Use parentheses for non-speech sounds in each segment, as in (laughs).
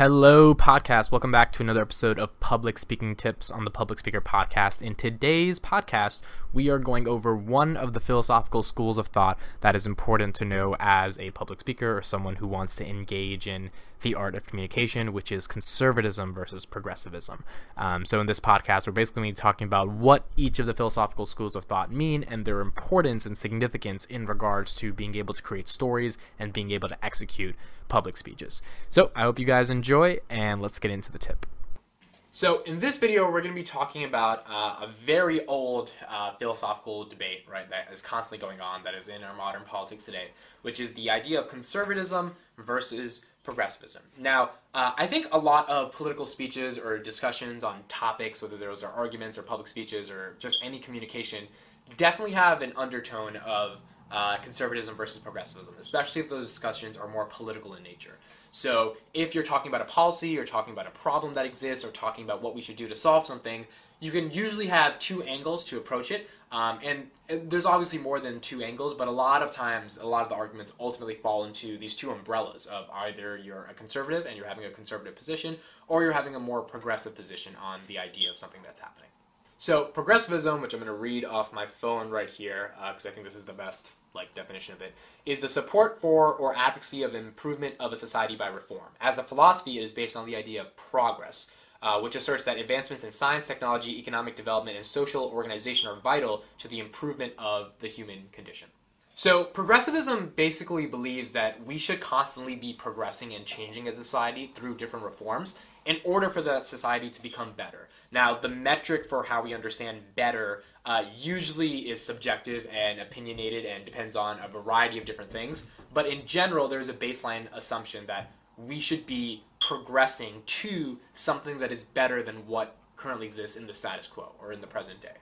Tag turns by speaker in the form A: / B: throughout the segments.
A: Hello, podcast. Welcome back to another episode of Public Speaking Tips on the Public Speaker Podcast. In today's podcast, we are going over one of the philosophical schools of thought that is important to know as a public speaker or someone who wants to engage in the art of communication, which is conservatism versus progressivism. Um, so, in this podcast, we're basically going to be talking about what each of the philosophical schools of thought mean and their importance and significance in regards to being able to create stories and being able to execute public speeches. So, I hope you guys enjoy, and let's get into the tip. So, in this video, we're going to be talking about uh, a very old uh, philosophical debate, right, that is constantly going on, that is in our modern politics today, which is the idea of conservatism versus progressivism. Now, uh, I think a lot of political speeches or discussions on topics, whether those are arguments or public speeches or just any communication, definitely have an undertone of uh, conservatism versus progressivism, especially if those discussions are more political in nature. So, if you're talking about a policy, or talking about a problem that exists, or talking about what we should do to solve something, you can usually have two angles to approach it. Um, and there's obviously more than two angles, but a lot of times, a lot of the arguments ultimately fall into these two umbrellas of either you're a conservative and you're having a conservative position, or you're having a more progressive position on the idea of something that's happening. So progressivism, which I'm going to read off my phone right here, because uh, I think this is the best like definition of it, is the support for or advocacy of improvement of a society by reform. As a philosophy, it is based on the idea of progress, uh, which asserts that advancements in science, technology, economic development, and social organization are vital to the improvement of the human condition. So, progressivism basically believes that we should constantly be progressing and changing as a society through different reforms in order for the society to become better. Now, the metric for how we understand better uh, usually is subjective and opinionated and depends on a variety of different things. But in general, there's a baseline assumption that we should be progressing to something that is better than what currently exists in the status quo or in the present day.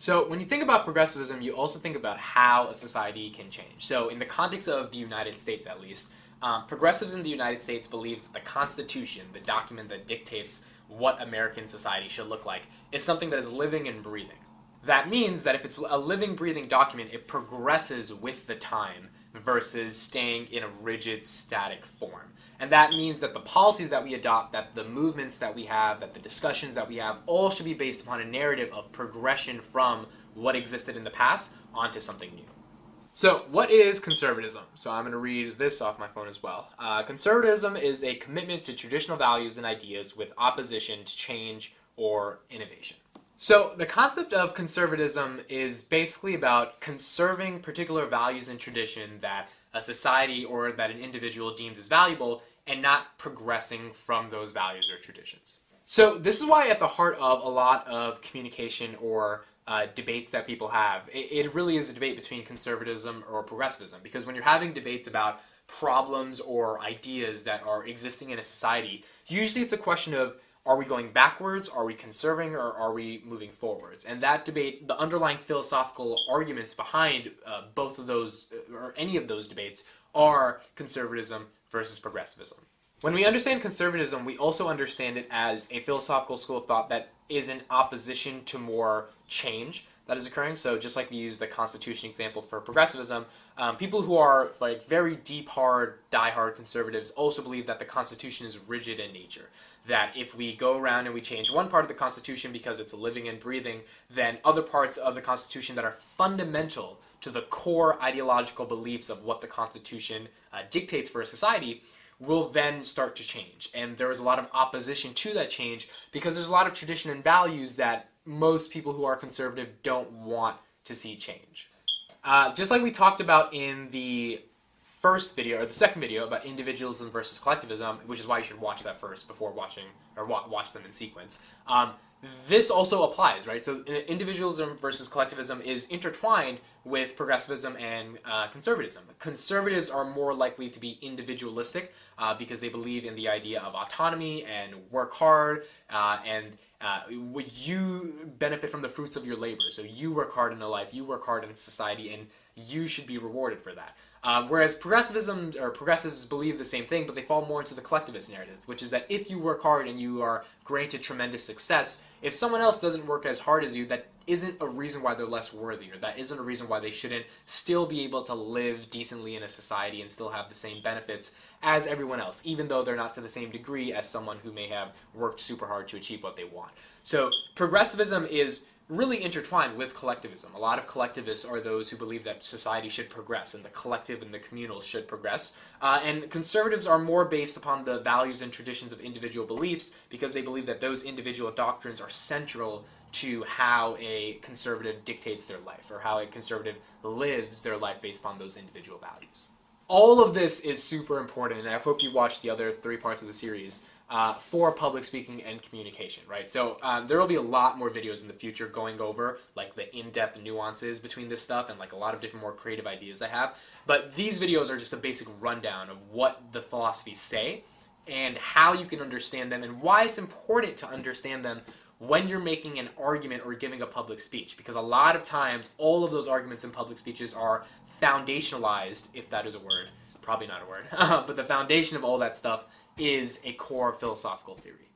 A: So when you think about progressivism, you also think about how a society can change. So in the context of the United States, at least, um, progressives in the United States believes that the Constitution, the document that dictates what American society should look like, is something that is living and breathing. That means that if it's a living, breathing document, it progresses with the time versus staying in a rigid, static form. And that means that the policies that we adopt, that the movements that we have, that the discussions that we have, all should be based upon a narrative of progression from what existed in the past onto something new. So, what is conservatism? So, I'm going to read this off my phone as well. Uh, conservatism is a commitment to traditional values and ideas with opposition to change or innovation. So, the concept of conservatism is basically about conserving particular values and tradition that a society or that an individual deems as valuable and not progressing from those values or traditions. So, this is why, at the heart of a lot of communication or uh, debates that people have, it, it really is a debate between conservatism or progressivism. Because when you're having debates about problems or ideas that are existing in a society, usually it's a question of are we going backwards? Are we conserving or are we moving forwards? And that debate, the underlying philosophical arguments behind uh, both of those, uh, or any of those debates, are conservatism versus progressivism. When we understand conservatism, we also understand it as a philosophical school of thought that is in opposition to more change that is occurring. So just like we use the Constitution example for progressivism, um, people who are like very deep, hard, die-hard conservatives also believe that the Constitution is rigid in nature. That if we go around and we change one part of the Constitution because it's living and breathing, then other parts of the Constitution that are fundamental to the core ideological beliefs of what the Constitution uh, dictates for a society will then start to change. And there is a lot of opposition to that change because there's a lot of tradition and values that most people who are conservative don't want to see change. Uh, just like we talked about in the first video or the second video about individualism versus collectivism, which is why you should watch that first before watching or wa- watch them in sequence. Um, this also applies, right? So individualism versus collectivism is intertwined with progressivism and uh, conservatism. Conservatives are more likely to be individualistic uh, because they believe in the idea of autonomy and work hard uh, and uh, you benefit from the fruits of your labor. So you work hard in a life, you work hard in society, and you should be rewarded for that. Um, whereas progressivism or progressives believe the same thing, but they fall more into the collectivist narrative, which is that if you work hard and you are granted tremendous success, if someone else doesn't work as hard as you, that isn't a reason why they're less worthy, or that isn't a reason why they shouldn't still be able to live decently in a society and still have the same benefits as everyone else, even though they're not to the same degree as someone who may have worked super hard to achieve what they want. So, progressivism is really intertwined with collectivism. A lot of collectivists are those who believe that society should progress and the collective and the communal should progress. Uh, and conservatives are more based upon the values and traditions of individual beliefs because they believe that those individual doctrines are central to how a conservative dictates their life or how a conservative lives their life based upon those individual values. All of this is super important, and I hope you watch the other three parts of the series uh, for public speaking and communication, right? So um, there will be a lot more videos in the future going over like the in-depth nuances between this stuff and like a lot of different more creative ideas I have. But these videos are just a basic rundown of what the philosophies say and how you can understand them and why it's important to understand them when you're making an argument or giving a public speech because a lot of times all of those arguments in public speeches are foundationalized if that is a word probably not a word (laughs) but the foundation of all that stuff is a core philosophical theory.